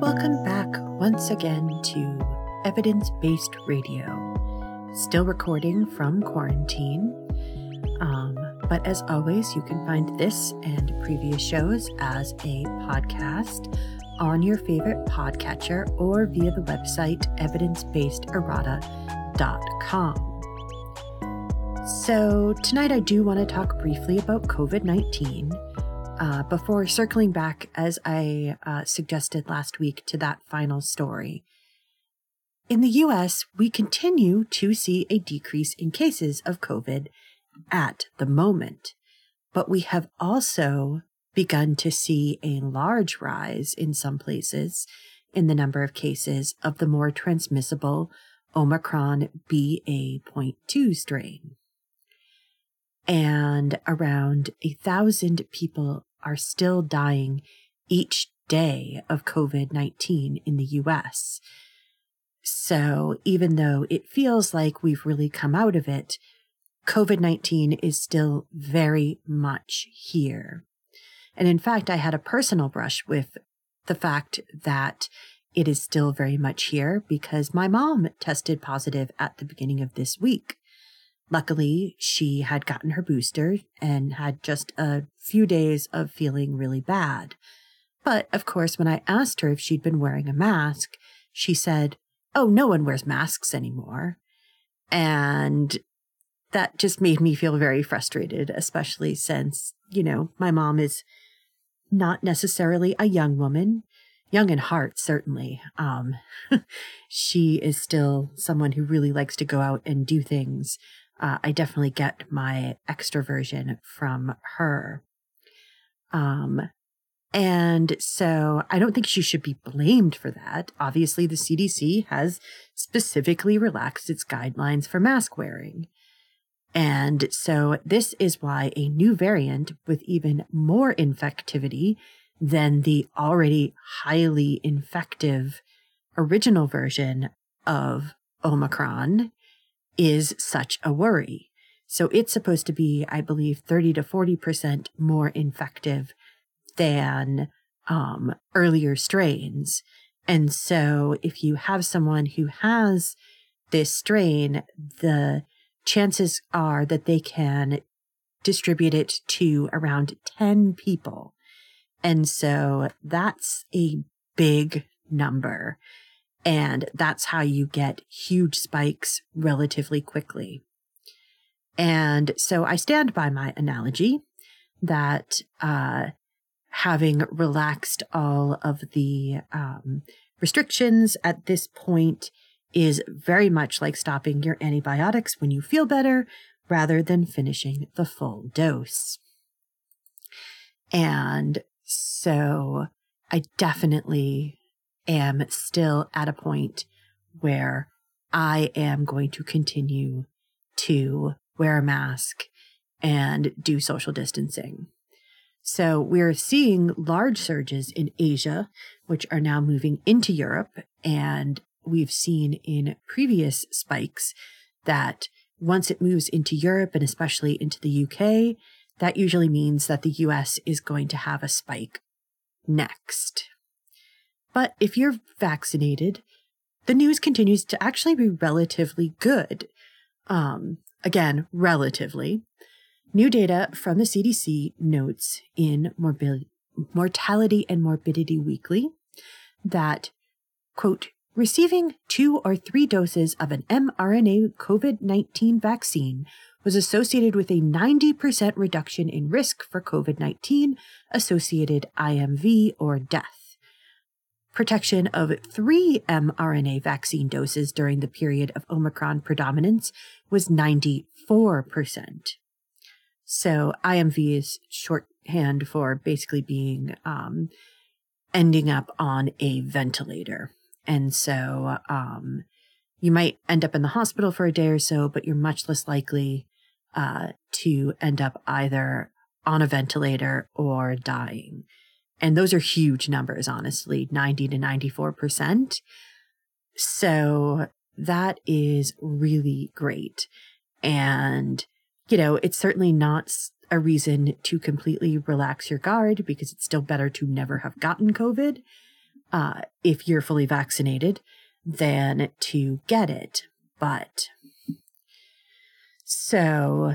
Welcome back once again to Evidence Based Radio. Still recording from quarantine. Um, but as always, you can find this and previous shows as a podcast on your favorite podcatcher or via the website evidencebasederrata.com. So, tonight I do want to talk briefly about COVID 19 uh, before circling back, as I uh, suggested last week, to that final story. In the US, we continue to see a decrease in cases of COVID at the moment, but we have also begun to see a large rise in some places in the number of cases of the more transmissible Omicron BA.2 strain and around a thousand people are still dying each day of COVID 19 in the US. So even though it feels like we've really come out of it, COVID 19 is still very much here. And in fact, I had a personal brush with the fact that it is still very much here because my mom tested positive at the beginning of this week. Luckily, she had gotten her booster and had just a few days of feeling really bad. But of course, when I asked her if she'd been wearing a mask, she said, Oh, no one wears masks anymore. And that just made me feel very frustrated, especially since, you know, my mom is not necessarily a young woman, young in heart, certainly. Um, she is still someone who really likes to go out and do things uh, I definitely get my extroversion from her. Um, and so I don't think she should be blamed for that. Obviously, the CDC has specifically relaxed its guidelines for mask wearing. And so this is why a new variant with even more infectivity than the already highly infective original version of Omicron is such a worry. So it's supposed to be, I believe, 30 to 40% more infective than um, earlier strains. And so if you have someone who has this strain, the chances are that they can distribute it to around 10 people. And so that's a big number. And that's how you get huge spikes relatively quickly. And so I stand by my analogy that uh, having relaxed all of the um, restrictions at this point is very much like stopping your antibiotics when you feel better rather than finishing the full dose. And so I definitely am still at a point where I am going to continue to wear a mask and do social distancing. So we're seeing large surges in Asia, which are now moving into Europe. And we've seen in previous spikes that once it moves into Europe and especially into the UK, that usually means that the US is going to have a spike next. But if you're vaccinated, the news continues to actually be relatively good. Um, again, relatively. New data from the CDC notes in Morbi- Mortality and Morbidity Weekly that, quote, receiving two or three doses of an mRNA COVID 19 vaccine was associated with a 90% reduction in risk for COVID 19 associated IMV or death protection of three mRNA vaccine doses during the period of Omicron predominance was 94%. So IMV is shorthand for basically being um, ending up on a ventilator. And so um, you might end up in the hospital for a day or so, but you're much less likely uh, to end up either on a ventilator or dying. And those are huge numbers, honestly, 90 to 94%. So that is really great. And, you know, it's certainly not a reason to completely relax your guard because it's still better to never have gotten COVID uh, if you're fully vaccinated than to get it. But so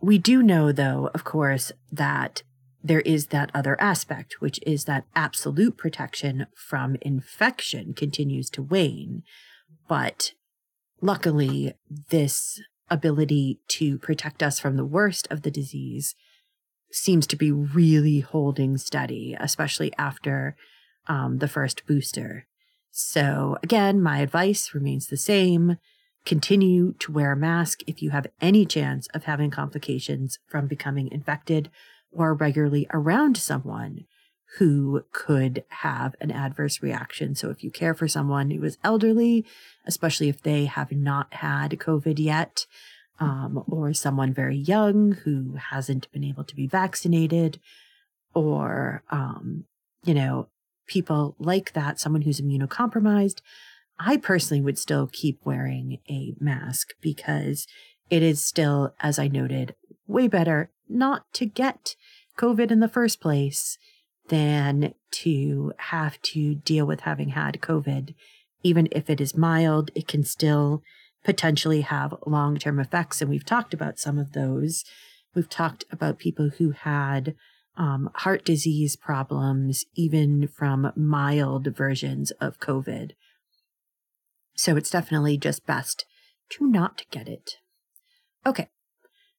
we do know, though, of course, that there is that other aspect, which is that absolute protection from infection continues to wane. But luckily, this ability to protect us from the worst of the disease seems to be really holding steady, especially after um, the first booster. So, again, my advice remains the same. Continue to wear a mask if you have any chance of having complications from becoming infected or regularly around someone who could have an adverse reaction. So if you care for someone who is elderly, especially if they have not had COVID yet, um, or someone very young who hasn't been able to be vaccinated, or, um, you know, people like that, someone who's immunocompromised, I personally would still keep wearing a mask because it is still, as I noted, way better not to get COVID in the first place than to have to deal with having had COVID. Even if it is mild, it can still potentially have long term effects. And we've talked about some of those. We've talked about people who had um, heart disease problems, even from mild versions of COVID. So it's definitely just best to not get it. Okay.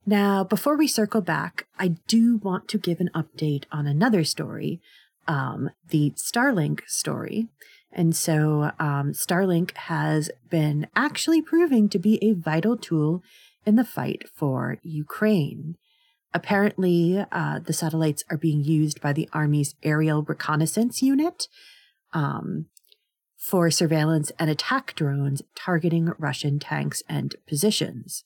Now, before we circle back, I do want to give an update on another story, um, the Starlink story. And so, um, Starlink has been actually proving to be a vital tool in the fight for Ukraine. Apparently, uh, the satellites are being used by the Army's Aerial Reconnaissance Unit um, for surveillance and attack drones targeting Russian tanks and positions.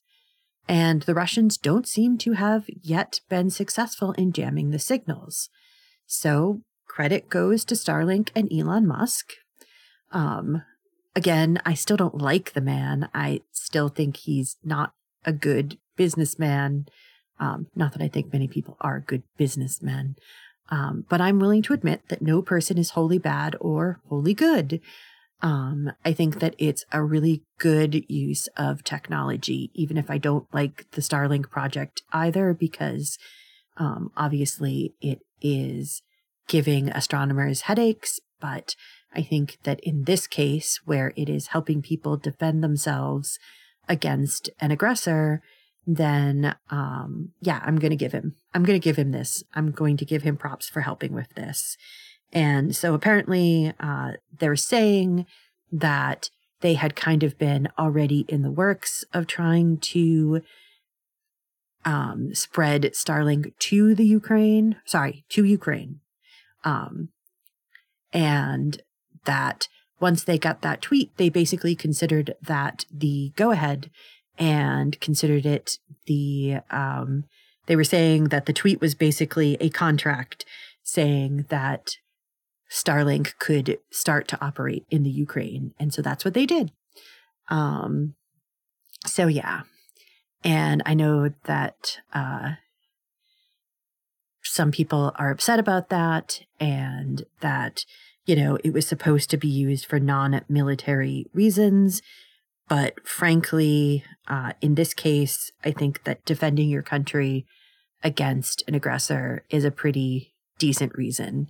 And the Russians don't seem to have yet been successful in jamming the signals. So credit goes to Starlink and Elon Musk. Um, again, I still don't like the man. I still think he's not a good businessman. Um, not that I think many people are good businessmen, um, but I'm willing to admit that no person is wholly bad or wholly good. Um, I think that it's a really good use of technology, even if I don't like the Starlink project either, because um, obviously it is giving astronomers headaches. But I think that in this case, where it is helping people defend themselves against an aggressor, then um, yeah, I'm going to give him, I'm going to give him this. I'm going to give him props for helping with this. And so apparently uh, they're saying that they had kind of been already in the works of trying to um, spread Starlink to the Ukraine, sorry, to Ukraine. Um, and that once they got that tweet, they basically considered that the go ahead and considered it the um, they were saying that the tweet was basically a contract saying that Starlink could start to operate in the Ukraine. And so that's what they did. Um, so yeah. And I know that uh, some people are upset about that and that, you know, it was supposed to be used for non military reasons. But frankly, uh, in this case, I think that defending your country against an aggressor is a pretty decent reason.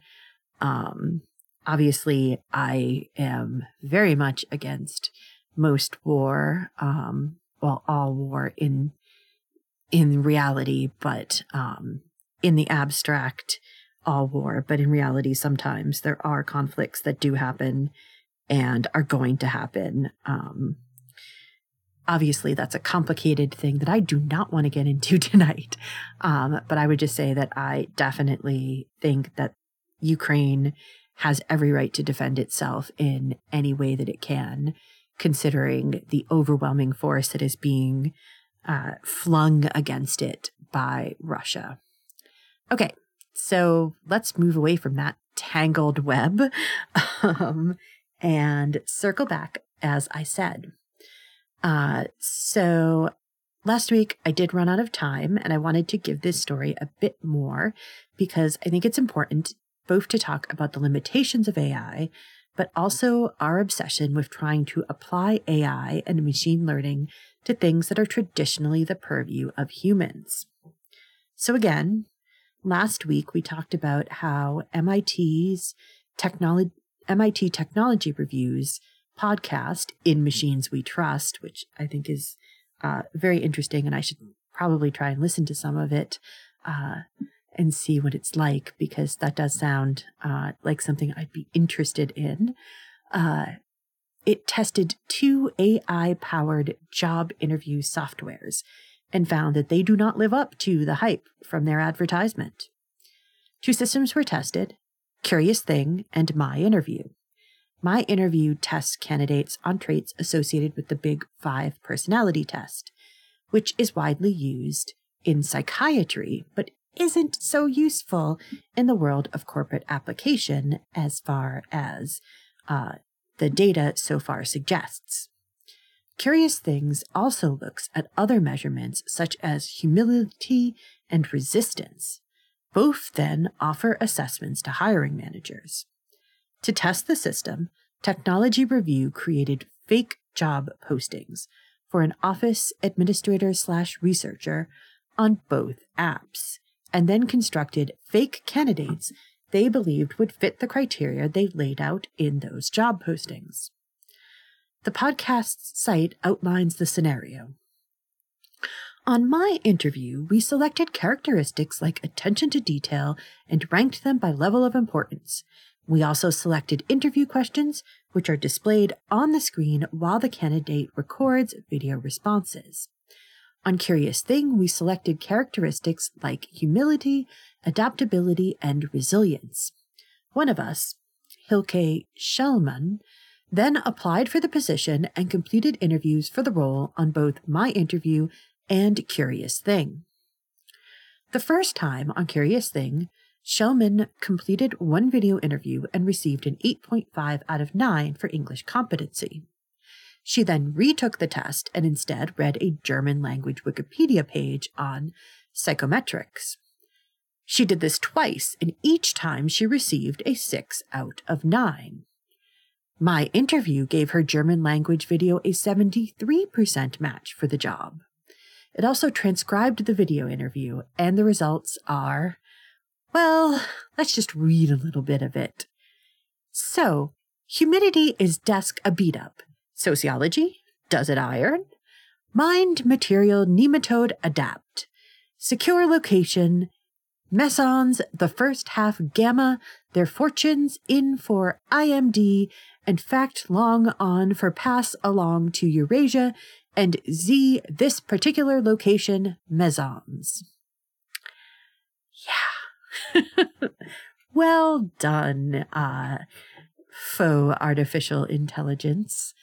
Um, obviously, I am very much against most war, um, well, all war in in reality, but um, in the abstract, all war. But in reality, sometimes there are conflicts that do happen and are going to happen. Um, obviously that's a complicated thing that I do not want to get into tonight. Um, but I would just say that I definitely think that Ukraine has every right to defend itself in any way that it can, considering the overwhelming force that is being uh, flung against it by Russia. Okay, so let's move away from that tangled web um, and circle back, as I said. Uh, so last week I did run out of time and I wanted to give this story a bit more because I think it's important both to talk about the limitations of AI, but also our obsession with trying to apply AI and machine learning to things that are traditionally the purview of humans. So, again, last week we talked about how MIT's technology, MIT Technology Reviews podcast, In Machines We Trust, which I think is uh, very interesting, and I should probably try and listen to some of it. Uh, and see what it's like because that does sound uh, like something I'd be interested in. Uh, it tested two AI powered job interview softwares and found that they do not live up to the hype from their advertisement. Two systems were tested Curious Thing and My Interview. My Interview tests candidates on traits associated with the Big Five personality test, which is widely used in psychiatry, but isn't so useful in the world of corporate application as far as uh, the data so far suggests. Curious Things also looks at other measurements such as humility and resistance. Both then offer assessments to hiring managers. To test the system, Technology Review created fake job postings for an office administrator slash researcher on both apps, and then constructed fake candidates they believed would fit the criteria they laid out in those job postings. The podcast's site outlines the scenario. On my interview, we selected characteristics like attention to detail and ranked them by level of importance. We also selected interview questions, which are displayed on the screen while the candidate records video responses. On Curious Thing, we selected characteristics like humility, adaptability, and resilience. One of us, Hilke Schellmann, then applied for the position and completed interviews for the role on both My Interview and Curious Thing. The first time on Curious Thing, Schellmann completed one video interview and received an 8.5 out of 9 for English competency. She then retook the test and instead read a German language Wikipedia page on psychometrics. She did this twice, and each time she received a 6 out of 9. My interview gave her German language video a 73% match for the job. It also transcribed the video interview, and the results are well, let's just read a little bit of it. So, humidity is desk a beat up. Sociology, does it iron? Mind, material, nematode, adapt. Secure location, mesons, the first half gamma, their fortunes in for IMD, and fact long on for pass along to Eurasia, and Z, this particular location, mesons. Yeah. well done, uh, faux artificial intelligence.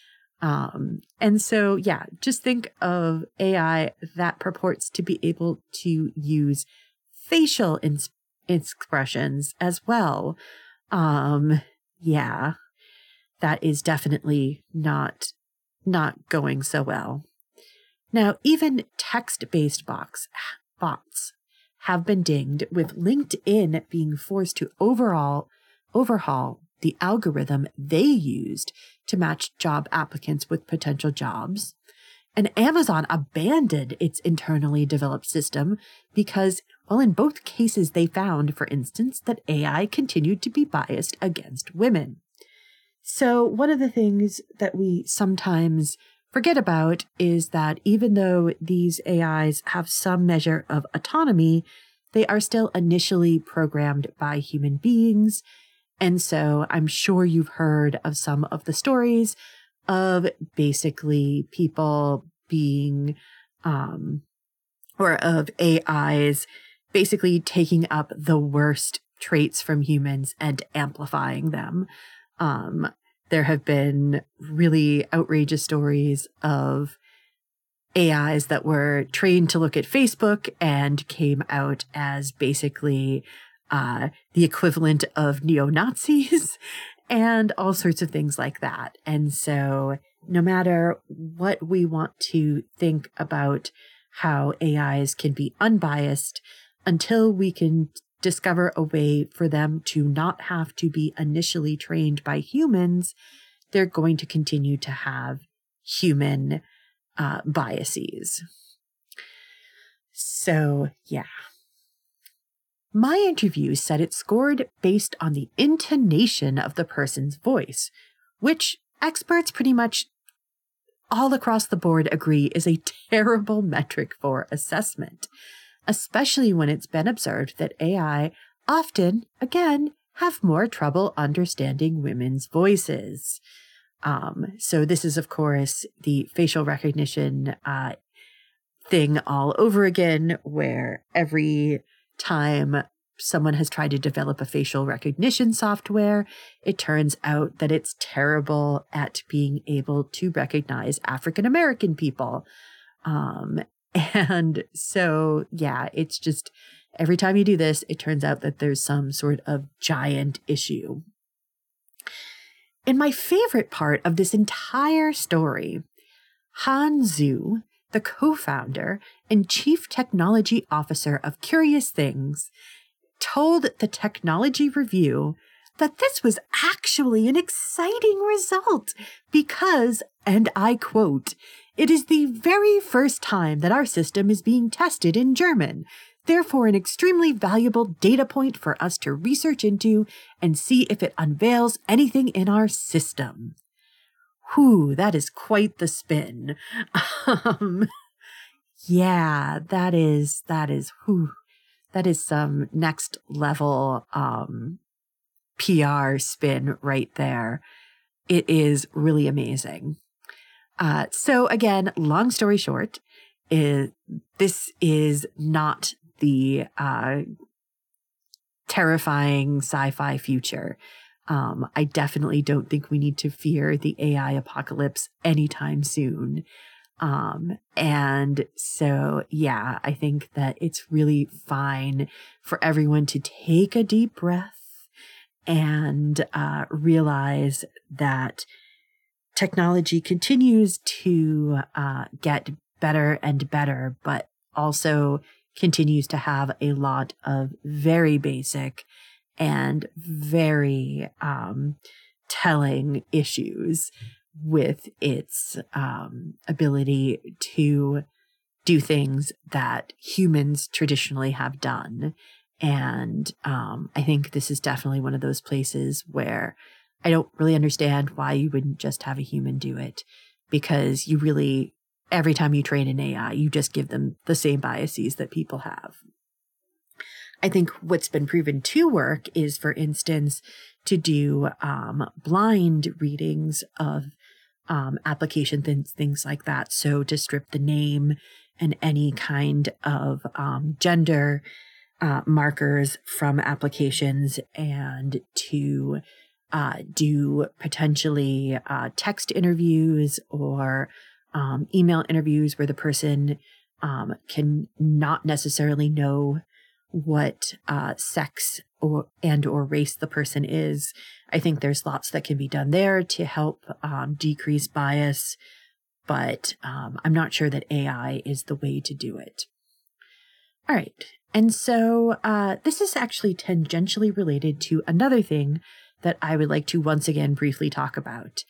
Um, and so, yeah, just think of AI that purports to be able to use facial ins- expressions as well. Um, yeah, that is definitely not not going so well. Now, even text-based box bots have been dinged with LinkedIn being forced to overall overhaul the algorithm they used to match job applicants with potential jobs. And Amazon abandoned its internally developed system because, well, in both cases, they found, for instance, that AI continued to be biased against women. So, one of the things that we sometimes forget about is that even though these AIs have some measure of autonomy, they are still initially programmed by human beings and so I'm sure you've heard of some of the stories of basically people being, um, or of AIs basically taking up the worst traits from humans and amplifying them. Um, there have been really outrageous stories of AIs that were trained to look at Facebook and came out as basically uh, the equivalent of neo Nazis and all sorts of things like that. And so, no matter what we want to think about how AIs can be unbiased until we can discover a way for them to not have to be initially trained by humans. They're going to continue to have human uh, biases. So, yeah. My interview said it scored based on the intonation of the person's voice, which experts pretty much all across the board agree is a terrible metric for assessment, especially when it's been observed that AI often, again, have more trouble understanding women's voices. Um, so this is, of course, the facial recognition uh, thing all over again, where every time someone has tried to develop a facial recognition software, it turns out that it's terrible at being able to recognize African American people. Um, and so, yeah, it's just every time you do this, it turns out that there's some sort of giant issue. And my favorite part of this entire story, Han Zhu, the co founder and chief technology officer of Curious Things, told the Technology Review that this was actually an exciting result because, and I quote, it is the very first time that our system is being tested in German, therefore, an extremely valuable data point for us to research into and see if it unveils anything in our system. Whew, that is quite the spin. Um, yeah, that is, that is, whew, that is some next level um, PR spin right there. It is really amazing. Uh, so again, long story short, is this is not the uh, terrifying sci-fi future. Um, I definitely don't think we need to fear the AI apocalypse anytime soon. Um, and so, yeah, I think that it's really fine for everyone to take a deep breath and uh, realize that technology continues to uh, get better and better, but also continues to have a lot of very basic and very um, telling issues with its um, ability to do things that humans traditionally have done. And um, I think this is definitely one of those places where I don't really understand why you wouldn't just have a human do it because you really, every time you train an AI, you just give them the same biases that people have. I think what's been proven to work is, for instance, to do um, blind readings of um, application things, things like that. So to strip the name and any kind of um, gender uh, markers from applications and to uh, do potentially uh, text interviews or um, email interviews where the person um, can not necessarily know what uh, sex or and or race the person is. I think there's lots that can be done there to help um, decrease bias, but um, I'm not sure that AI is the way to do it. All right, and so uh, this is actually tangentially related to another thing that I would like to once again briefly talk about.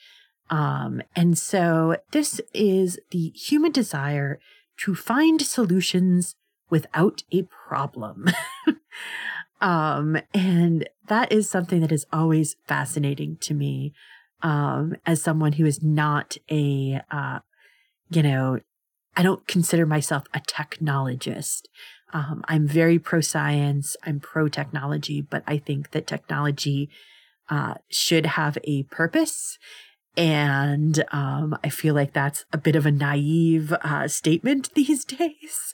Um, and so this is the human desire to find solutions without a problem. um, and that is something that is always fascinating to me um, as someone who is not a, uh, you know, I don't consider myself a technologist. Um, I'm very pro science, I'm pro technology, but I think that technology uh, should have a purpose. And um, I feel like that's a bit of a naive uh, statement these days.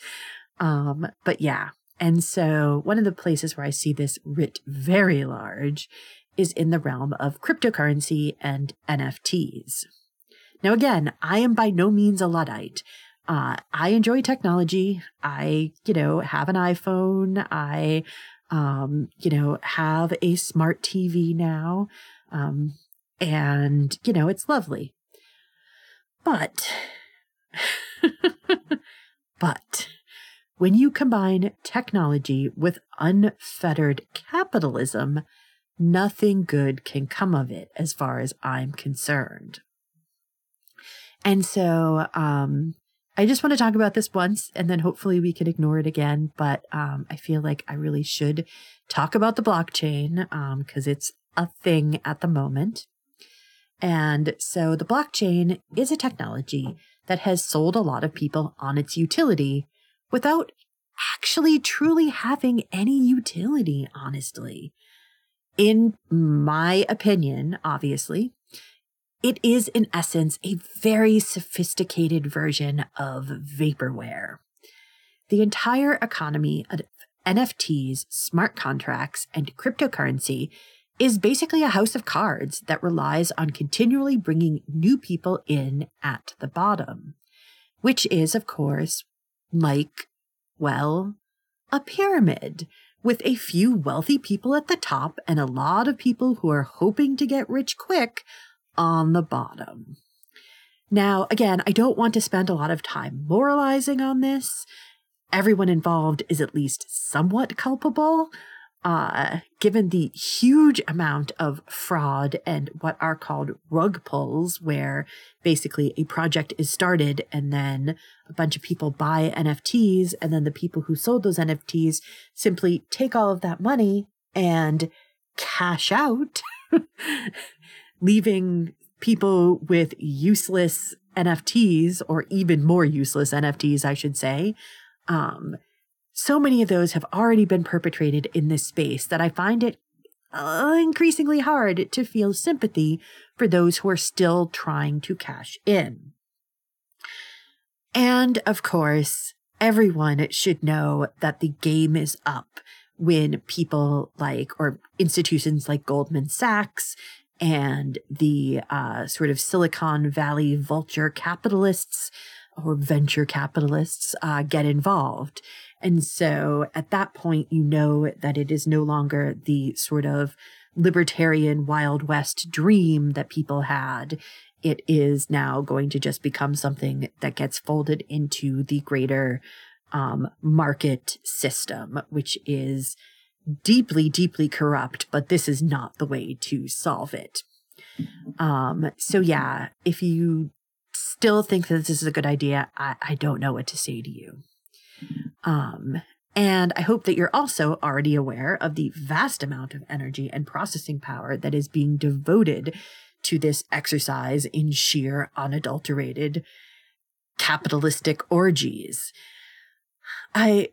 Um, but yeah. And so one of the places where I see this writ very large is in the realm of cryptocurrency and NFTs. Now, again, I am by no means a Luddite. Uh, I enjoy technology. I, you know, have an iPhone. I, um, you know, have a smart TV now. Um, and, you know, it's lovely. But But when you combine technology with unfettered capitalism, nothing good can come of it as far as I'm concerned. And so, um, I just want to talk about this once and then hopefully we can ignore it again. But um, I feel like I really should talk about the blockchain because um, it's a thing at the moment. And so the blockchain is a technology that has sold a lot of people on its utility without actually truly having any utility, honestly. In my opinion, obviously, it is, in essence, a very sophisticated version of vaporware. The entire economy of NFTs, smart contracts, and cryptocurrency is basically a house of cards that relies on continually bringing new people in at the bottom, which is, of course, like, well, a pyramid with a few wealthy people at the top and a lot of people who are hoping to get rich quick on the bottom. Now, again, I don't want to spend a lot of time moralizing on this. Everyone involved is at least somewhat culpable, uh, given the huge amount of fraud and what are called rug pulls, where basically a project is started and then a bunch of people buy NFTs, and then the people who sold those NFTs simply take all of that money and cash out. leaving people with useless NFTs or even more useless NFTs, I should say. Um, so many of those have already been perpetrated in this space that I find it increasingly hard to feel sympathy for those who are still trying to cash in. And of course, everyone should know that the game is up when people like, or institutions like Goldman Sachs and the uh, sort of Silicon Valley vulture capitalists or venture capitalists uh, get involved. And so at that point, you know that it is no longer the sort of libertarian Wild West dream that people had. It is now going to just become something that gets folded into the greater um, market system, which is deeply, deeply corrupt, but this is not the way to solve it. Um, so yeah, if you still think that this is a good idea, I, I don't know what to say to you. Um, and I hope that you're also already aware of the vast amount of energy and processing power that is being devoted to this exercise in sheer unadulterated capitalistic orgies. I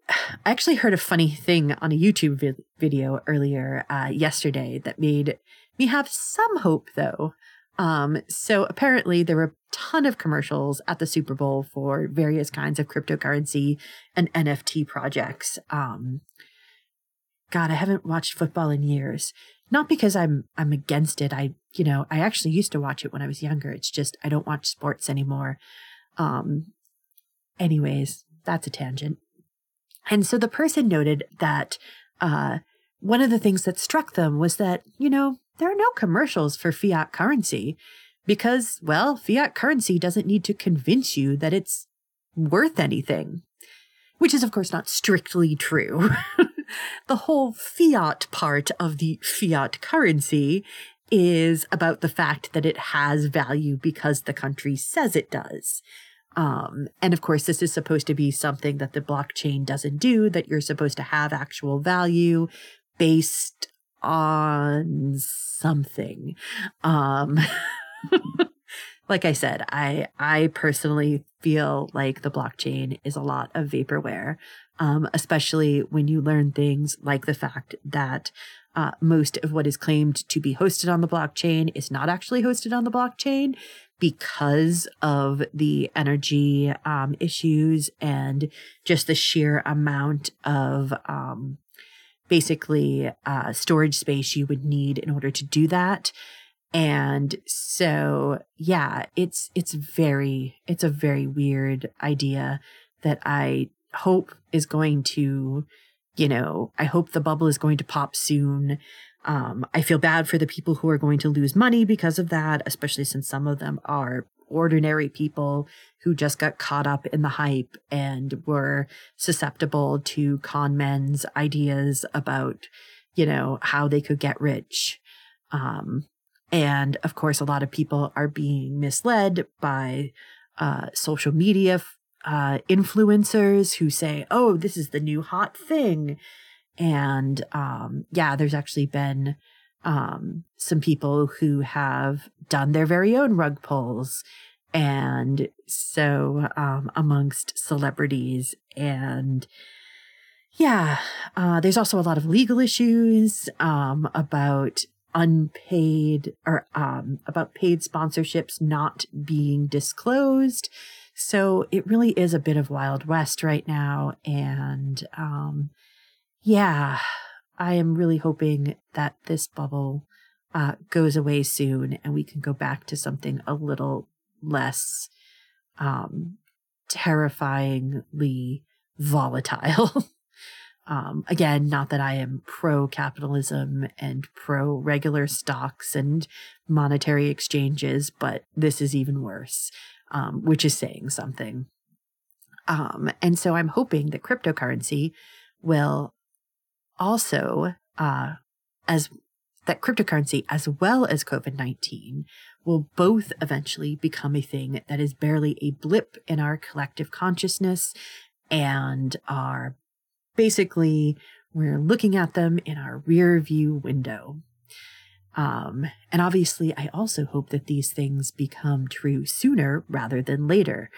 actually heard a funny thing on a YouTube vi- video earlier uh, yesterday that made me have some hope, though. Um, so apparently there were a ton of commercials at the Super Bowl for various kinds of cryptocurrency and NFT projects. Um, God, I haven't watched football in years. Not because I'm I'm against it. I you know I actually used to watch it when I was younger. It's just I don't watch sports anymore. Um, anyways, that's a tangent. And so the person noted that uh, one of the things that struck them was that, you know, there are no commercials for fiat currency because, well, fiat currency doesn't need to convince you that it's worth anything, which is, of course, not strictly true. the whole fiat part of the fiat currency is about the fact that it has value because the country says it does. Um, and of course, this is supposed to be something that the blockchain doesn't do, that you're supposed to have actual value based on something. Um, like I said, I, I personally feel like the blockchain is a lot of vaporware, um, especially when you learn things like the fact that uh, most of what is claimed to be hosted on the blockchain is not actually hosted on the blockchain because of the energy um, issues and just the sheer amount of um, basically uh, storage space you would need in order to do that. And so, yeah, it's it's very it's a very weird idea that I hope is going to, you know, I hope the bubble is going to pop soon. Um, I feel bad for the people who are going to lose money because of that, especially since some of them are ordinary people who just got caught up in the hype and were susceptible to con men's ideas about, you know, how they could get rich. Um, and of course, a lot of people are being misled by uh, social media uh, influencers who say, oh, this is the new hot thing. And um, yeah, there's actually been um, some people who have done their very own rug pulls. And so, um, amongst celebrities and yeah, uh, there's also a lot of legal issues um, about unpaid or um, about paid sponsorships not being disclosed. So it really is a bit of Wild West right now. And um, yeah, I am really hoping that this bubble uh, goes away soon and we can go back to something a little less um, terrifyingly volatile. um, again, not that I am pro capitalism and pro regular stocks and monetary exchanges, but this is even worse, um, which is saying something. Um, and so I'm hoping that cryptocurrency will also, uh, as that cryptocurrency as well as COVID 19 will both eventually become a thing that is barely a blip in our collective consciousness and are basically, we're looking at them in our rear view window. Um, and obviously, I also hope that these things become true sooner rather than later.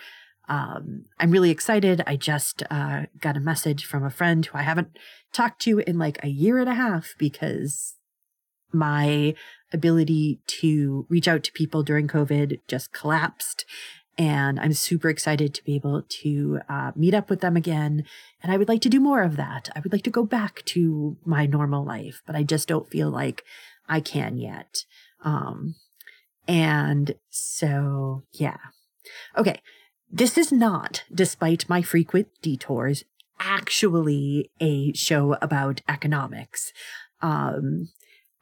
Um, I'm really excited. I just uh, got a message from a friend who I haven't talked to in like a year and a half because my ability to reach out to people during COVID just collapsed. And I'm super excited to be able to uh, meet up with them again. And I would like to do more of that. I would like to go back to my normal life, but I just don't feel like I can yet. Um, and so, yeah. Okay. This is not, despite my frequent detours, actually a show about economics. Um,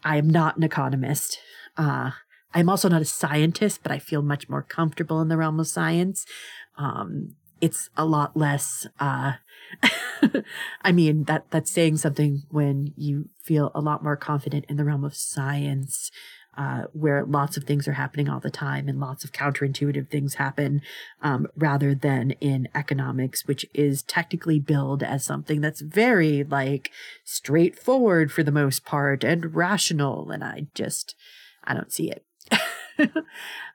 I am not an economist. Uh, I'm also not a scientist, but I feel much more comfortable in the realm of science. Um, it's a lot less, uh, I mean, that, that's saying something when you feel a lot more confident in the realm of science uh, where lots of things are happening all the time and lots of counterintuitive things happen, um, rather than in economics, which is technically billed as something that's very like straightforward for the most part and rational. And I just, I don't see it.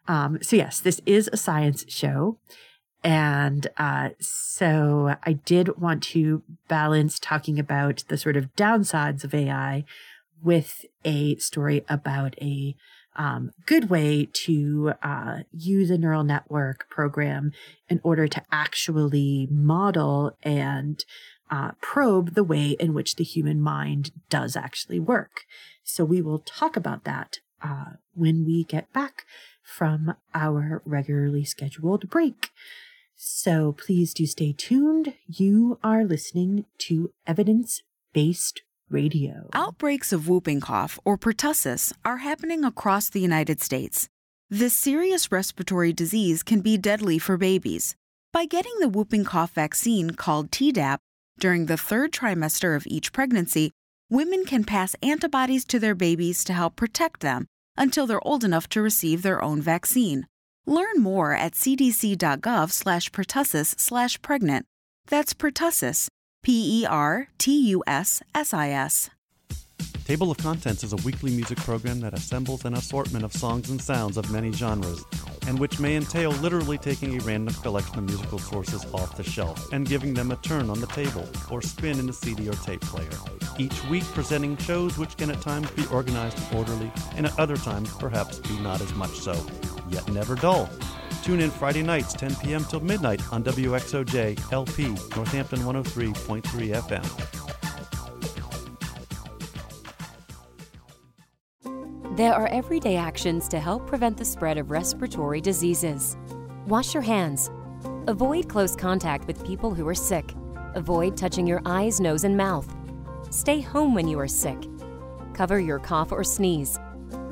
um, so yes, this is a science show. And uh, so I did want to balance talking about the sort of downsides of AI with a story about a um, good way to uh, use a neural network program in order to actually model and uh, probe the way in which the human mind does actually work. So we will talk about that uh, when we get back from our regularly scheduled break. So please do stay tuned. You are listening to evidence based Radio. Outbreaks of whooping cough or pertussis are happening across the United States. This serious respiratory disease can be deadly for babies. By getting the whooping cough vaccine called Tdap during the third trimester of each pregnancy, women can pass antibodies to their babies to help protect them until they're old enough to receive their own vaccine. Learn more at cdc.gov/pertussis/pregnant. That's pertussis P E R T U S S I S. Table of Contents is a weekly music program that assembles an assortment of songs and sounds of many genres, and which may entail literally taking a random collection of musical sources off the shelf and giving them a turn on the table or spin in the CD or tape player. Each week presenting shows which can at times be organized and orderly, and at other times perhaps be not as much so, yet never dull. Tune in Friday nights, 10 p.m. till midnight on WXOJ LP, Northampton 103.3 FM. There are everyday actions to help prevent the spread of respiratory diseases. Wash your hands. Avoid close contact with people who are sick. Avoid touching your eyes, nose, and mouth. Stay home when you are sick. Cover your cough or sneeze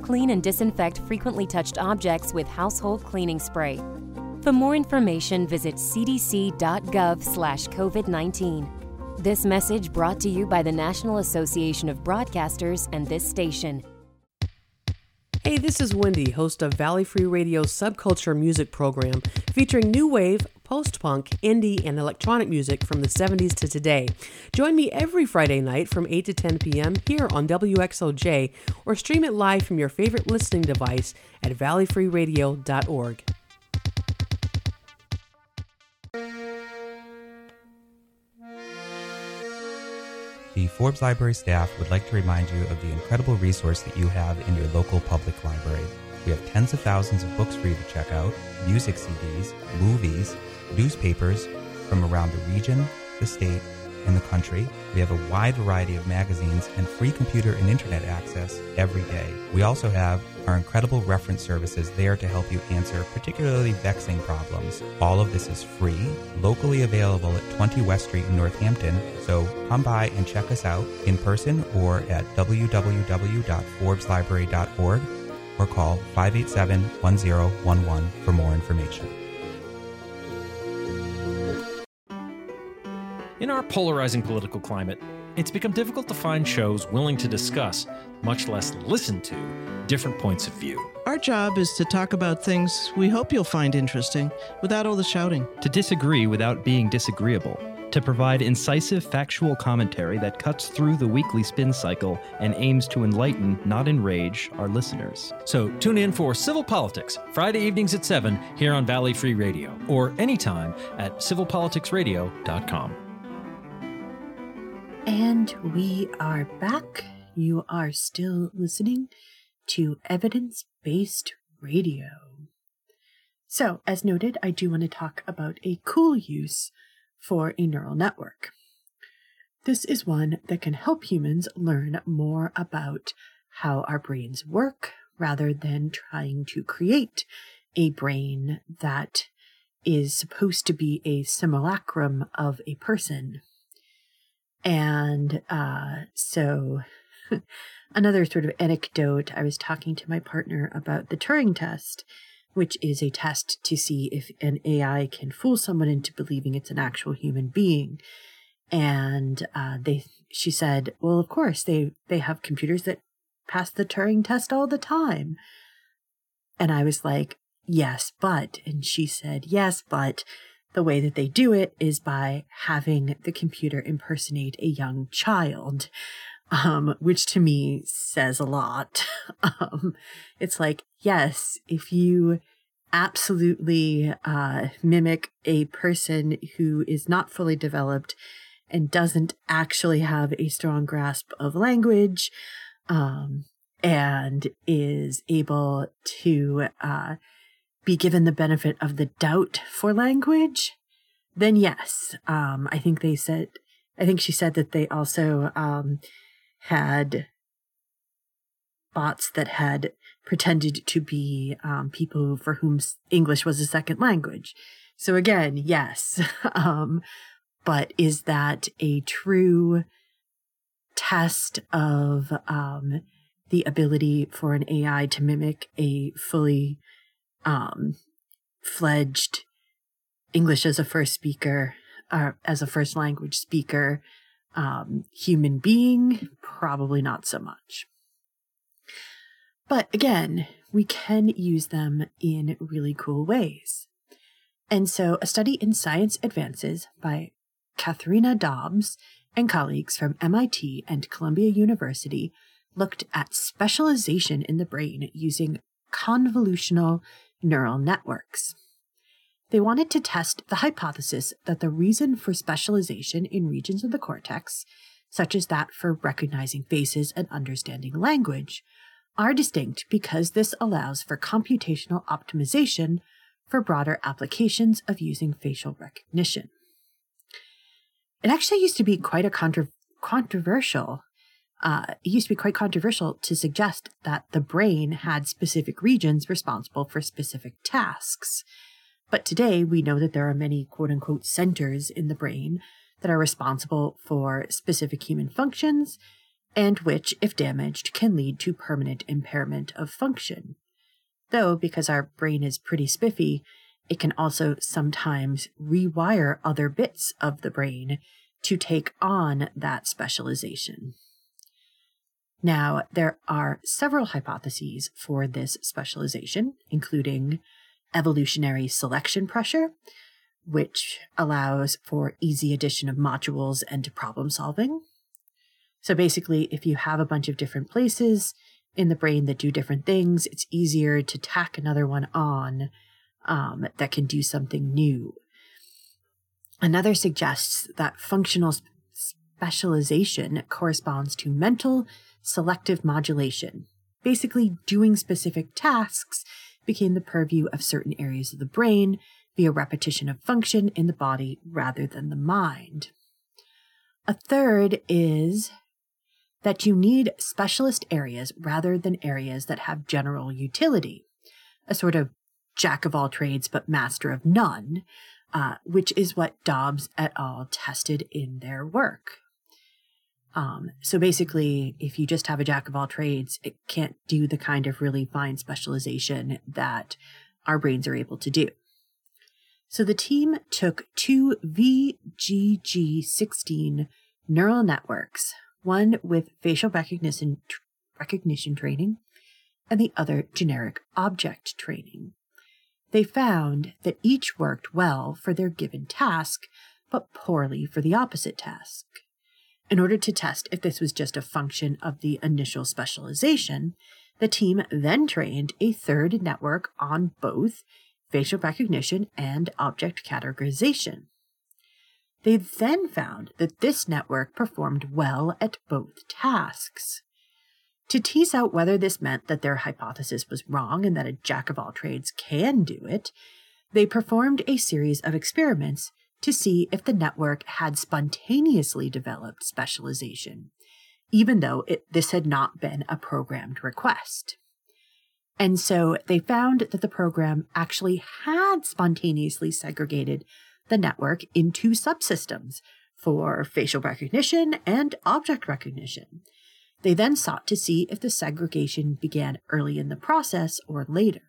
clean and disinfect frequently touched objects with household cleaning spray. For more information, visit cdc.gov/covid19. This message brought to you by the National Association of Broadcasters and this station. Hey, this is Wendy, host of Valley Free Radio's Subculture Music Program, featuring new wave, post punk, indie, and electronic music from the 70s to today. Join me every Friday night from 8 to 10 p.m. here on WXOJ or stream it live from your favorite listening device at valleyfreeradio.org. The Forbes Library staff would like to remind you of the incredible resource that you have in your local public library. We have tens of thousands of books for you to check out, music CDs, movies, newspapers from around the region, the state, and the country. We have a wide variety of magazines and free computer and internet access every day. We also have our incredible reference services there to help you answer particularly vexing problems. All of this is free, locally available at 20 West Street in Northampton, so come by and check us out in person or at www.forbeslibrary.org or call 587 1011 for more information. In our polarizing political climate, it's become difficult to find shows willing to discuss, much less listen to, different points of view. Our job is to talk about things we hope you'll find interesting without all the shouting. To disagree without being disagreeable. To provide incisive factual commentary that cuts through the weekly spin cycle and aims to enlighten, not enrage, our listeners. So tune in for Civil Politics, Friday evenings at 7 here on Valley Free Radio, or anytime at civilpoliticsradio.com. And we are back. You are still listening to evidence based radio. So, as noted, I do want to talk about a cool use for a neural network. This is one that can help humans learn more about how our brains work rather than trying to create a brain that is supposed to be a simulacrum of a person and uh, so, another sort of anecdote I was talking to my partner about the Turing test, which is a test to see if an AI can fool someone into believing it's an actual human being. And uh, they, she said, well, of course, they, they have computers that pass the Turing test all the time. And I was like, yes, but. And she said, yes, but the way that they do it is by having the computer impersonate a young child, um, which to me says a lot. um, it's like, yes, if you absolutely uh, mimic a person who is not fully developed and doesn't actually have a strong grasp of language, um, and is able to uh, be given the benefit of the doubt for language, then yes. Um, I think they said, I think she said that they also um, had bots that had pretended to be um, people for whom English was a second language. So again, yes. um, but is that a true test of um, the ability for an AI to mimic a fully um, fledged English as a first speaker, uh, as a first language speaker, um, human being, probably not so much. But again, we can use them in really cool ways. And so, a study in Science Advances by Katharina Dobs and colleagues from MIT and Columbia University looked at specialization in the brain using convolutional neural networks. They wanted to test the hypothesis that the reason for specialization in regions of the cortex, such as that for recognizing faces and understanding language, are distinct because this allows for computational optimization for broader applications of using facial recognition. It actually used to be quite a contra- controversial uh, it used to be quite controversial to suggest that the brain had specific regions responsible for specific tasks. But today we know that there are many quote unquote centers in the brain that are responsible for specific human functions and which, if damaged, can lead to permanent impairment of function. Though, because our brain is pretty spiffy, it can also sometimes rewire other bits of the brain to take on that specialization. Now, there are several hypotheses for this specialization, including evolutionary selection pressure, which allows for easy addition of modules and problem solving. So basically, if you have a bunch of different places in the brain that do different things, it's easier to tack another one on um, that can do something new. Another suggests that functional specialization corresponds to mental selective modulation. Basically, doing specific tasks became the purview of certain areas of the brain via repetition of function in the body rather than the mind. A third is that you need specialist areas rather than areas that have general utility, a sort of jack of all trades but master of none, uh, which is what Dobs et al. tested in their work. Um, so basically, if you just have a jack of all trades, it can't do the kind of really fine specialization that our brains are able to do. So the team took two VGG16 neural networks, one with facial recognition, recognition training and the other generic object training. They found that each worked well for their given task, but poorly for the opposite task. In order to test if this was just a function of the initial specialization, the team then trained a third network on both facial recognition and object categorization. They then found that this network performed well at both tasks. To tease out whether this meant that their hypothesis was wrong and that a jack of all trades can do it, they performed a series of experiments to see if the network had spontaneously developed specialization, even though it, this had not been a programmed request. And so they found that the program actually had spontaneously segregated the network into subsystems for facial recognition and object recognition. They then sought to see if the segregation began early in the process or later.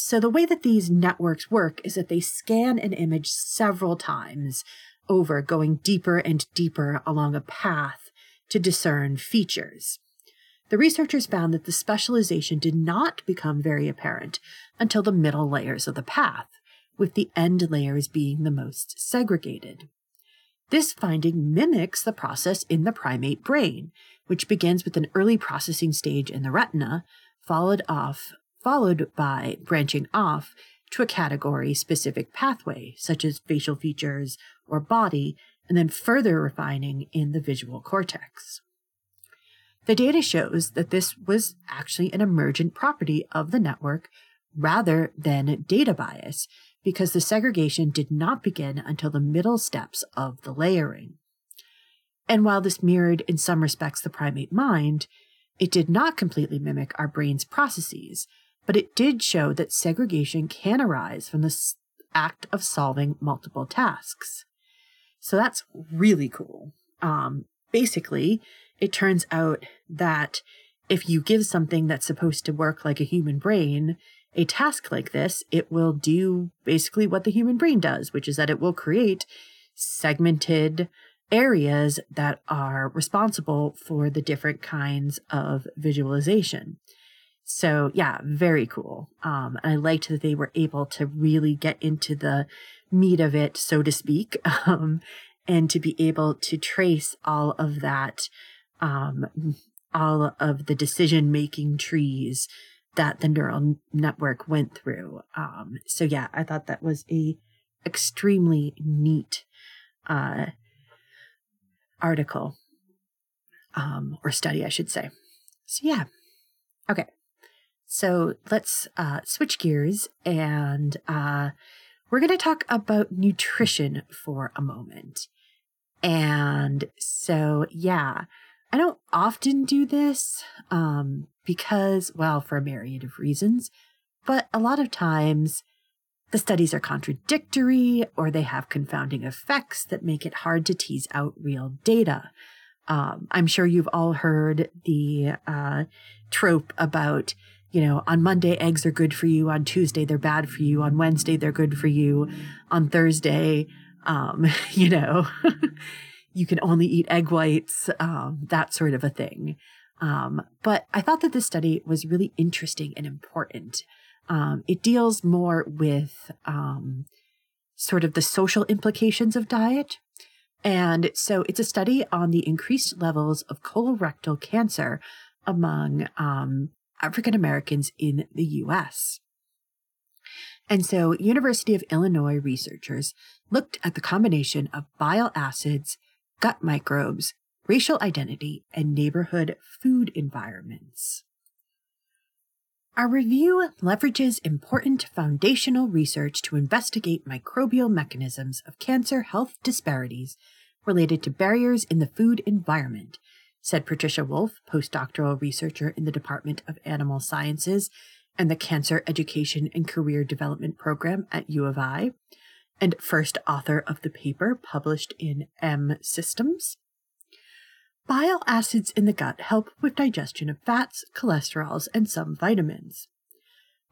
So, the way that these networks work is that they scan an image several times over, going deeper and deeper along a path to discern features. The researchers found that the specialization did not become very apparent until the middle layers of the path, with the end layers being the most segregated. This finding mimics the process in the primate brain, which begins with an early processing stage in the retina, followed off followed by branching off to a category specific pathway, such as facial features or body, and then further refining in the visual cortex. The data shows that this was actually an emergent property of the network rather than data bias, because the segregation did not begin until the middle steps of the layering. And while this mirrored in some respects the primate mind, it did not completely mimic our brain's processes, but it did show that segregation can arise from the act of solving multiple tasks. So that's really cool. Um, basically, it turns out that if you give something that's supposed to work like a human brain a task like this, it will do basically what the human brain does, which is that it will create segmented areas that are responsible for the different kinds of visualization. So yeah, very cool. Um, I liked that they were able to really get into the meat of it, so to speak, um, and to be able to trace all of that, um, all of the decision making trees that the neural network went through. Um, so yeah, I thought that was a extremely neat uh, article um, or study, I should say. So yeah, okay. So let's uh, switch gears and uh, we're going to talk about nutrition for a moment. And so, yeah, I don't often do this um, because, well, for a myriad of reasons, but a lot of times the studies are contradictory or they have confounding effects that make it hard to tease out real data. Um, I'm sure you've all heard the uh, trope about, you know, on Monday, eggs are good for you. On Tuesday, they're bad for you. On Wednesday, they're good for you. On Thursday, um, you know, you can only eat egg whites, um, that sort of a thing. Um, but I thought that this study was really interesting and important. Um, it deals more with um, sort of the social implications of diet. And so it's a study on the increased levels of colorectal cancer among um, African Americans in the US. And so University of Illinois researchers looked at the combination of bile acids, gut microbes, racial identity, and neighborhood food environments. Our review leverages important foundational research to investigate microbial mechanisms of cancer health disparities related to barriers in the food environment, said Patricia Wolf, postdoctoral researcher in the Department of Animal Sciences and the Cancer Education and Career Development Program at U of I, and first author of the paper published in mSystems. Bile acids in the gut help with digestion of fats, cholesterols, and some vitamins.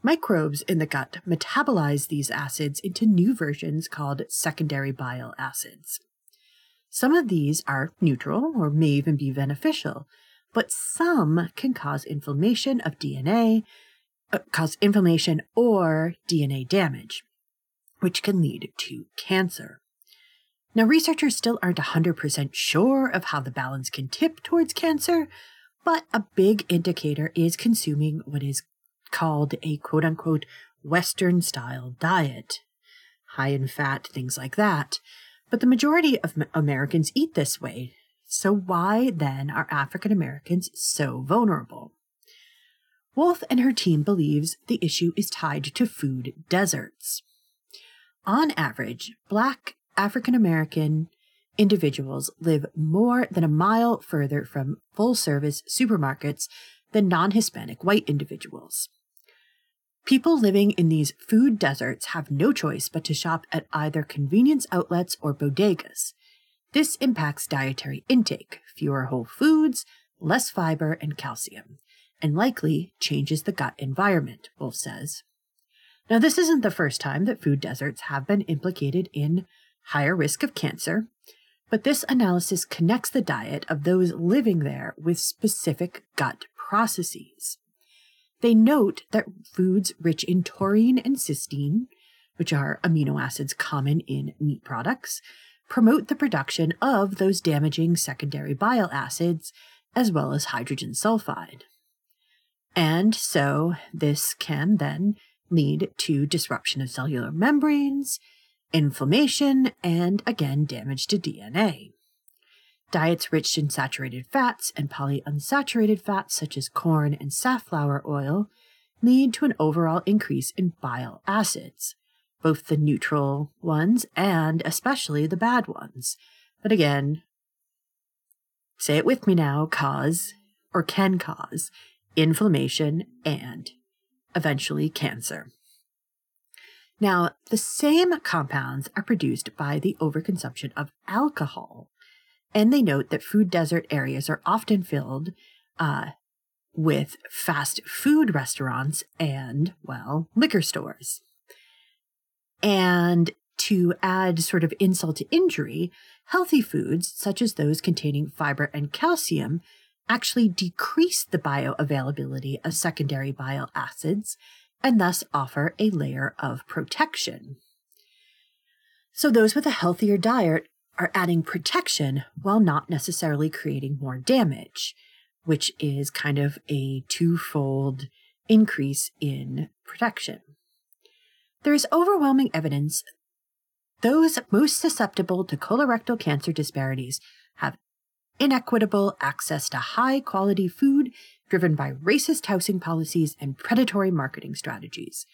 Microbes in the gut metabolize these acids into new versions called secondary bile acids. Some of these are neutral or may even be beneficial, but some can cause inflammation of DNA, uh, cause inflammation or DNA damage, which can lead to cancer. Now, researchers still aren't 100% sure of how the balance can tip towards cancer, but a big indicator is consuming what is called a quote unquote Western style diet, high in fat, things like that. But the majority of Americans eat this way. So, why then are African Americans so vulnerable? Wolf and her team believes the issue is tied to food deserts. On average, Black African American individuals live more than a mile further from full service supermarkets than non Hispanic white individuals. People living in these food deserts have no choice but to shop at either convenience outlets or bodegas. This impacts dietary intake, fewer whole foods, less fiber, and calcium, and likely changes the gut environment, Wolf says. Now, this isn't the first time that food deserts have been implicated in higher risk of cancer, but this analysis connects the diet of those living there with specific gut processes. They note that foods rich in taurine and cysteine, which are amino acids common in meat products, promote the production of those damaging secondary bile acids as well as hydrogen sulfide. And so this can then lead to disruption of cellular membranes, inflammation, and again, damage to DNA. Diets rich in saturated fats and polyunsaturated fats, such as corn and safflower oil, lead to an overall increase in bile acids, both the neutral ones and especially the bad ones. But again, say it with me now cause or can cause inflammation and eventually cancer. Now, the same compounds are produced by the overconsumption of alcohol. And they note that food desert areas are often filled uh, with fast food restaurants and, well, liquor stores. And to add sort of insult to injury, healthy foods, such as those containing fiber and calcium, actually decrease the bioavailability of secondary bile acids and thus offer a layer of protection. So, those with a healthier diet are adding protection while not necessarily creating more damage, which is kind of a twofold increase in protection. There is overwhelming evidence those most susceptible to colorectal cancer disparities have inequitable access to high quality food driven by racist housing policies and predatory marketing strategies.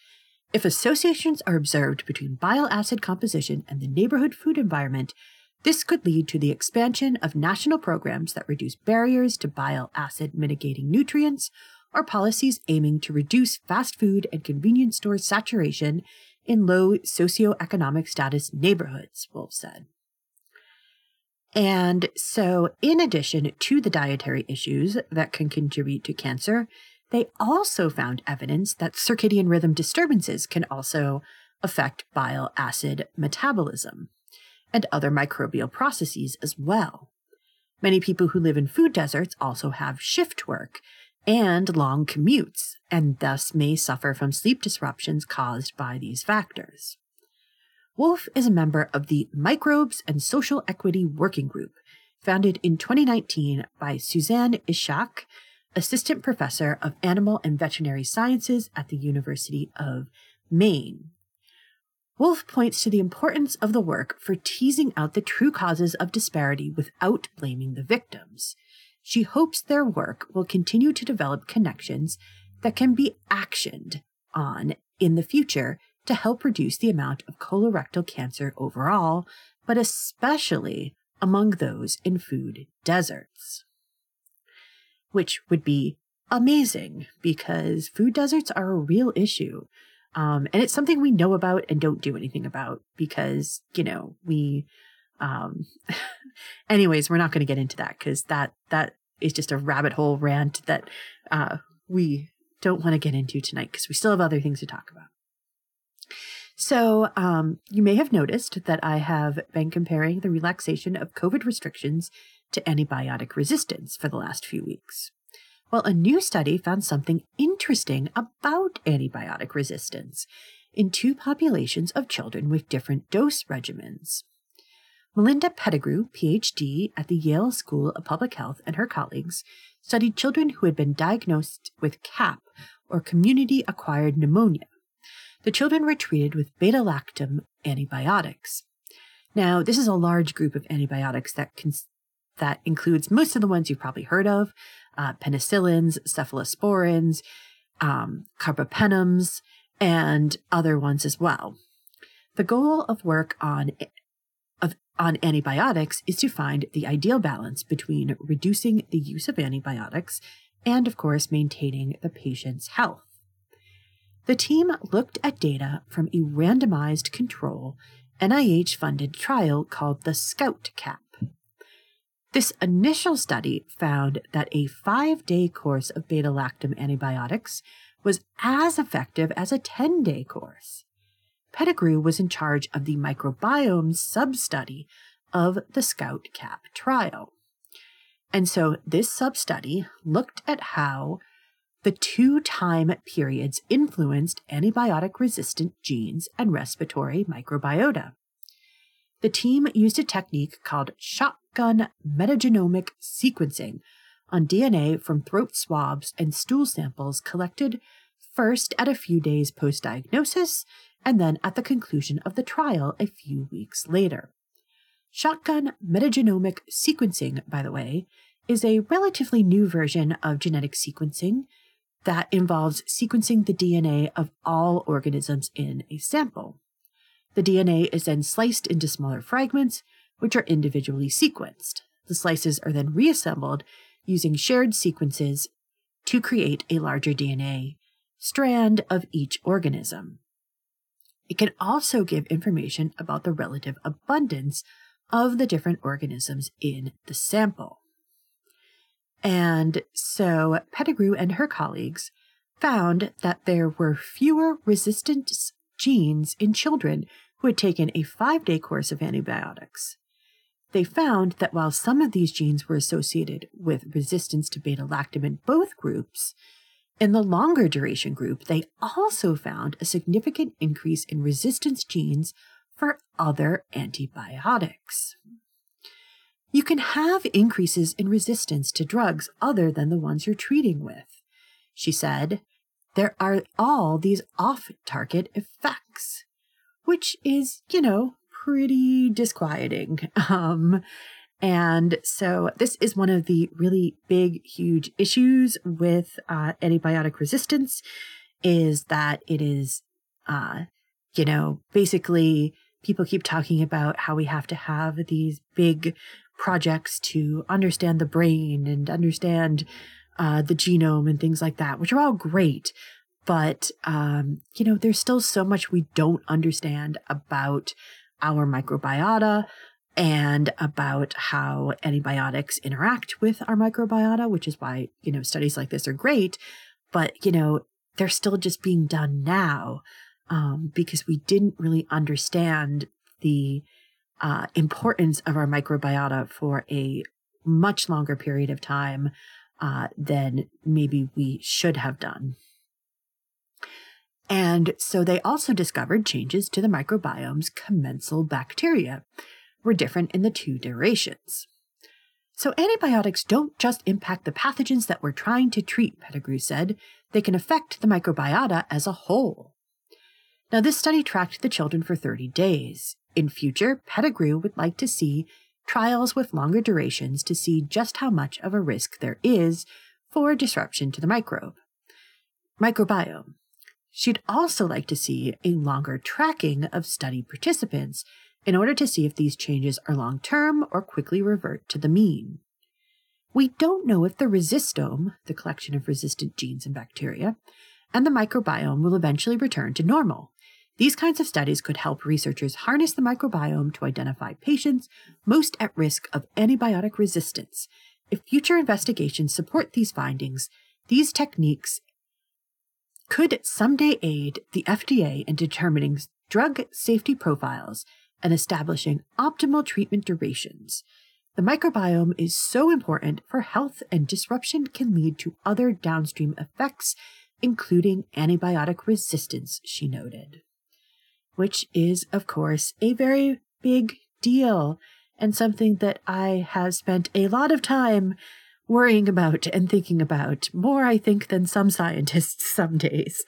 If associations are observed between bile acid composition and the neighborhood food environment, this could lead to the expansion of national programs that reduce barriers to bile acid mitigating nutrients or policies aiming to reduce fast food and convenience store saturation in low socioeconomic status neighborhoods, Wolf said. And so, in addition to the dietary issues that can contribute to cancer, they also found evidence that circadian rhythm disturbances can also affect bile acid metabolism and other microbial processes as well. Many people who live in food deserts also have shift work and long commutes, and thus may suffer from sleep disruptions caused by these factors. Wolf is a member of the Microbes and Social Equity Working Group, founded in 2019 by Suzanne Ishaq, Assistant Professor of Animal and Veterinary Sciences at the University of Maine. Wolf points to the importance of the work for teasing out the true causes of disparity without blaming the victims. She hopes their work will continue to develop connections that can be actioned on in the future to help reduce the amount of colorectal cancer overall, but especially among those in food deserts. Which would be amazing because food deserts are a real issue. Um, and it's something we know about and don't do anything about because, you know, we, um, anyways, we're not going to get into that because that, that is just a rabbit hole rant that, uh, we don't want to get into tonight because we still have other things to talk about. So, um, you may have noticed that I have been comparing the relaxation of COVID restrictions to antibiotic resistance for the last few weeks. Well, a new study found something interesting about antibiotic resistance in two populations of children with different dose regimens. Melinda Pettigrew, PhD at the Yale School of Public Health, and her colleagues studied children who had been diagnosed with CAP, or community acquired pneumonia. The children were treated with beta lactam antibiotics. Now, this is a large group of antibiotics that cons- that includes most of the ones you've probably heard of uh, penicillins, cephalosporins, um, carbapenems, and other ones as well. The goal of work on of, on antibiotics is to find the ideal balance between reducing the use of antibiotics and, of course, maintaining the patient's health. The team looked at data from a randomized control NIH funded trial called the SCOUT CAP. This initial study found that a five day course of beta lactam antibiotics was as effective as a 10 day course. Pettigrew was in charge of the microbiome sub study of the Scout CAP trial. And so this sub study looked at how the two time periods influenced antibiotic resistant genes and respiratory microbiota. The team used a technique called shotgun metagenomic sequencing on DNA from throat swabs and stool samples collected first at a few days post diagnosis and then at the conclusion of the trial a few weeks later. Shotgun metagenomic sequencing, by the way, is a relatively new version of genetic sequencing that involves sequencing the DNA of all organisms in a sample. The DNA is then sliced into smaller fragments, which are individually sequenced. The slices are then reassembled using shared sequences to create a larger DNA strand of each organism. It can also give information about the relative abundance of the different organisms in the sample. And so Pettigrew and her colleagues found that there were fewer resistance genes in children who had taken a five day course of antibiotics. They found that while some of these genes were associated with resistance to beta lactam in both groups, in the longer duration group, they also found a significant increase in resistance genes for other antibiotics. You can have increases in resistance to drugs other than the ones you're treating with. She said, there are all these off target effects which is, you know, pretty disquieting. Um, and so this is one of the really big, huge issues with uh, antibiotic resistance is that it is, uh, you know, basically people keep talking about how we have to have these big projects to understand the brain and understand uh, the genome and things like that, which are all great. But, um, you know, there's still so much we don't understand about our microbiota, and about how antibiotics interact with our microbiota, which is why, you know, studies like this are great. But, you know, they're still just being done now um, because we didn't really understand the uh, importance of our microbiota for a much longer period of time uh, than maybe we should have done. And so they also discovered changes to the microbiome's commensal bacteria were different in the two durations. So antibiotics don't just impact the pathogens that we're trying to treat, Pettigrew said. They can affect the microbiota as a whole. Now, this study tracked the children for 30 days. In future, Pettigrew would like to see trials with longer durations to see just how much of a risk there is for disruption to the microbe. Microbiome. She'd also like to see a longer tracking of study participants in order to see if these changes are long term or quickly revert to the mean. We don't know if the resistome, the collection of resistant genes and bacteria, and the microbiome will eventually return to normal. These kinds of studies could help researchers harness the microbiome to identify patients most at risk of antibiotic resistance. If future investigations support these findings, these techniques could someday aid the FDA in determining drug safety profiles and establishing optimal treatment durations. The microbiome is so important for health, and disruption can lead to other downstream effects, including antibiotic resistance, she noted. Which is, of course, a very big deal and something that I have spent a lot of time worrying about and thinking about more, I think, than some scientists some days.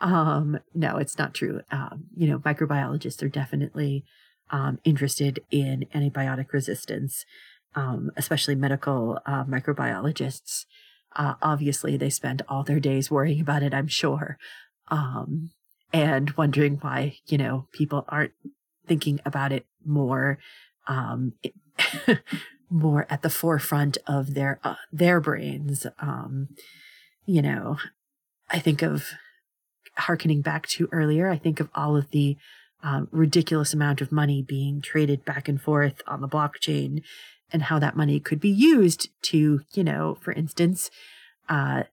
Um, no, it's not true. Um, you know, microbiologists are definitely um, interested in antibiotic resistance, um, especially medical uh, microbiologists. Uh, obviously, they spend all their days worrying about it, I'm sure, um, and wondering why, you know, people aren't thinking about it more. Um, more at the forefront of their uh, their brains um you know i think of harkening back to earlier i think of all of the um, ridiculous amount of money being traded back and forth on the blockchain and how that money could be used to, you know, for instance, uh,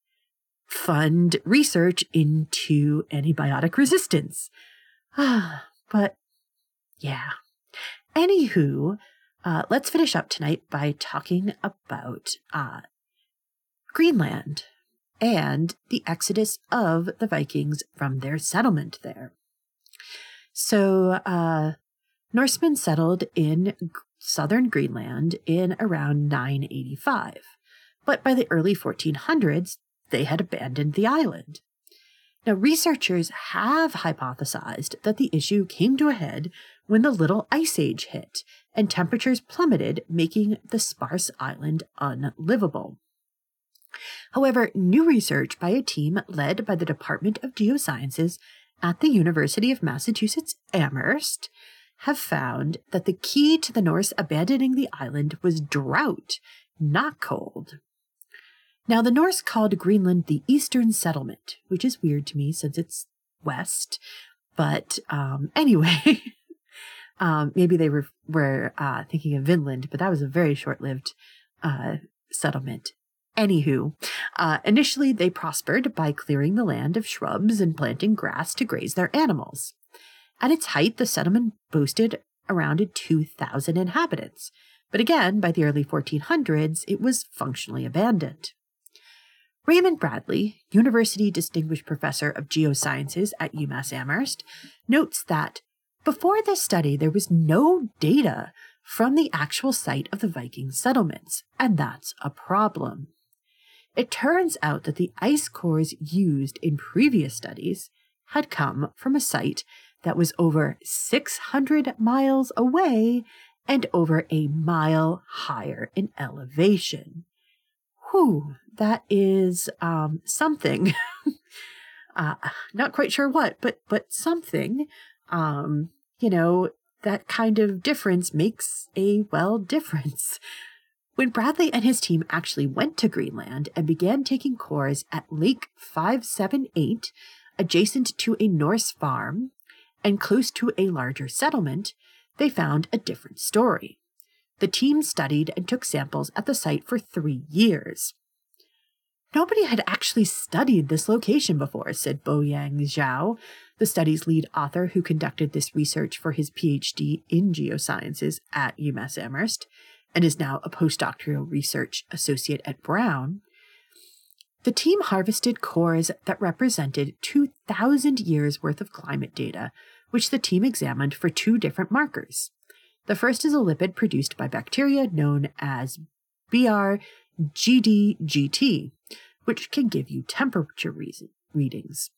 fund research into antibiotic resistance. but yeah. Anywho, uh, let's finish up tonight by talking about uh, Greenland and the exodus of the Vikings from their settlement there. So, uh, Norsemen settled in southern Greenland in around 985, but by the early 1400s, they had abandoned the island. Now, researchers have hypothesized that the issue came to a head when the Little Ice Age hit and temperatures plummeted, making the sparse island unlivable. However, new research by a team led by the Department of Geosciences at the University of Massachusetts Amherst have found that the key to the Norse abandoning the island was drought, not cold. Now, the Norse called Greenland the Eastern Settlement, which is weird to me since it's west. But um, anyway, um, maybe they were, were uh, thinking of Vinland, but that was a very short lived uh, settlement. Anywho, uh, initially they prospered by clearing the land of shrubs and planting grass to graze their animals. At its height, the settlement boasted around 2,000 inhabitants, but again, by the early 1400s, it was functionally abandoned. Raymond Bradley, University Distinguished Professor of Geosciences at UMass Amherst, notes that before this study, there was no data from the actual site of the Viking settlements, and that's a problem. It turns out that the ice cores used in previous studies had come from a site that was over 600 miles away and over a mile higher in elevation. Whew, that is um, something. uh, not quite sure what, but but something. Um, you know, that kind of difference makes a well difference. When Bradley and his team actually went to Greenland and began taking cores at Lake 578, adjacent to a Norse farm and close to a larger settlement, they found a different story. The team studied and took samples at the site for three years. Nobody had actually studied this location before, said Boyang Zhao, the study's lead author who conducted this research for his PhD in geosciences at UMass Amherst and is now a postdoctoral research associate at Brown. The team harvested cores that represented 2,000 years worth of climate data, which the team examined for two different markers. The first is a lipid produced by bacteria known as brGDGT, which can give you temperature readings.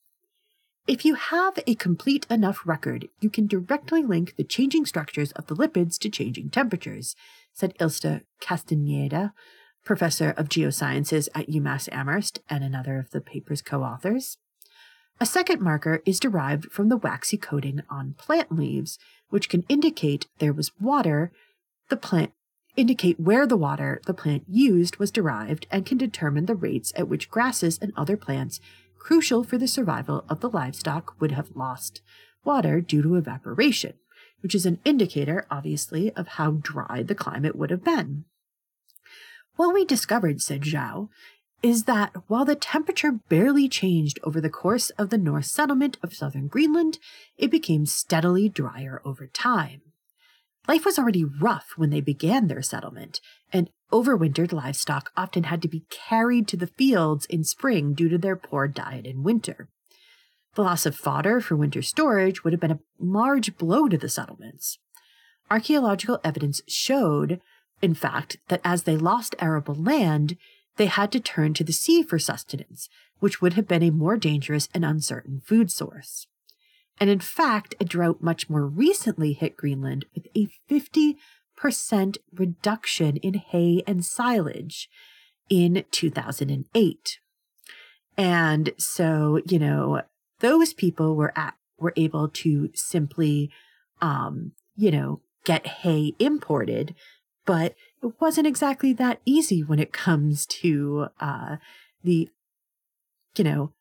If you have a complete enough record, you can directly link the changing structures of the lipids to changing temperatures, said Isla Castaneda, professor of geosciences at UMass Amherst and another of the paper's co authors. A second marker is derived from the waxy coating on plant leaves, which can indicate there was water the plant indicate where the water the plant used was derived and can determine the rates at which grasses and other plants crucial for the survival of the livestock would have lost water due to evaporation, which is an indicator, obviously, of how dry the climate would have been. What we discovered, said Zhao, is that while the temperature barely changed over the course of the Norse settlement of southern Greenland, it became steadily drier over time. Life was already rough when they began their settlement, and overwintered livestock often had to be carried to the fields in spring due to their poor diet in winter. The loss of fodder for winter storage would have been a large blow to the settlements. Archaeological evidence showed, in fact, that as they lost arable land, they had to turn to the sea for sustenance, which would have been a more dangerous and uncertain food source. And in fact, a drought much more recently hit Greenland with a 50% reduction in hay and silage in 2008. And so, you know, those people were at, were able to simply, um, you know, get hay imported, but it wasn't exactly that easy when it comes to, uh, the, you know,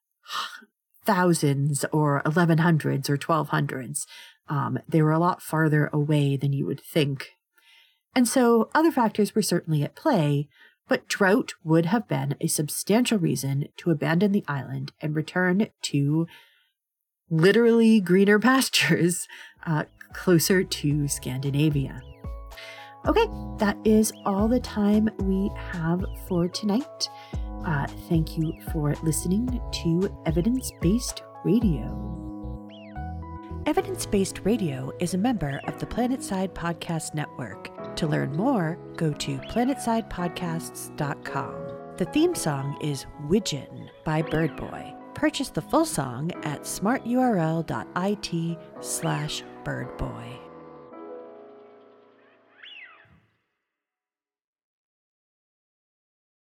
thousands or 1100s or 1200s. Um, they were a lot farther away than you would think. And so other factors were certainly at play, but drought would have been a substantial reason to abandon the island and return to literally greener pastures uh, closer to Scandinavia. Okay, that is all the time we have for tonight. Uh, thank you for listening to Evidence Based Radio. Evidence Based Radio is a member of the Planetside Podcast Network. To learn more, go to planetsidepodcasts.com. The theme song is Widgeon by Birdboy. Purchase the full song at smarturl.it slash birdboy.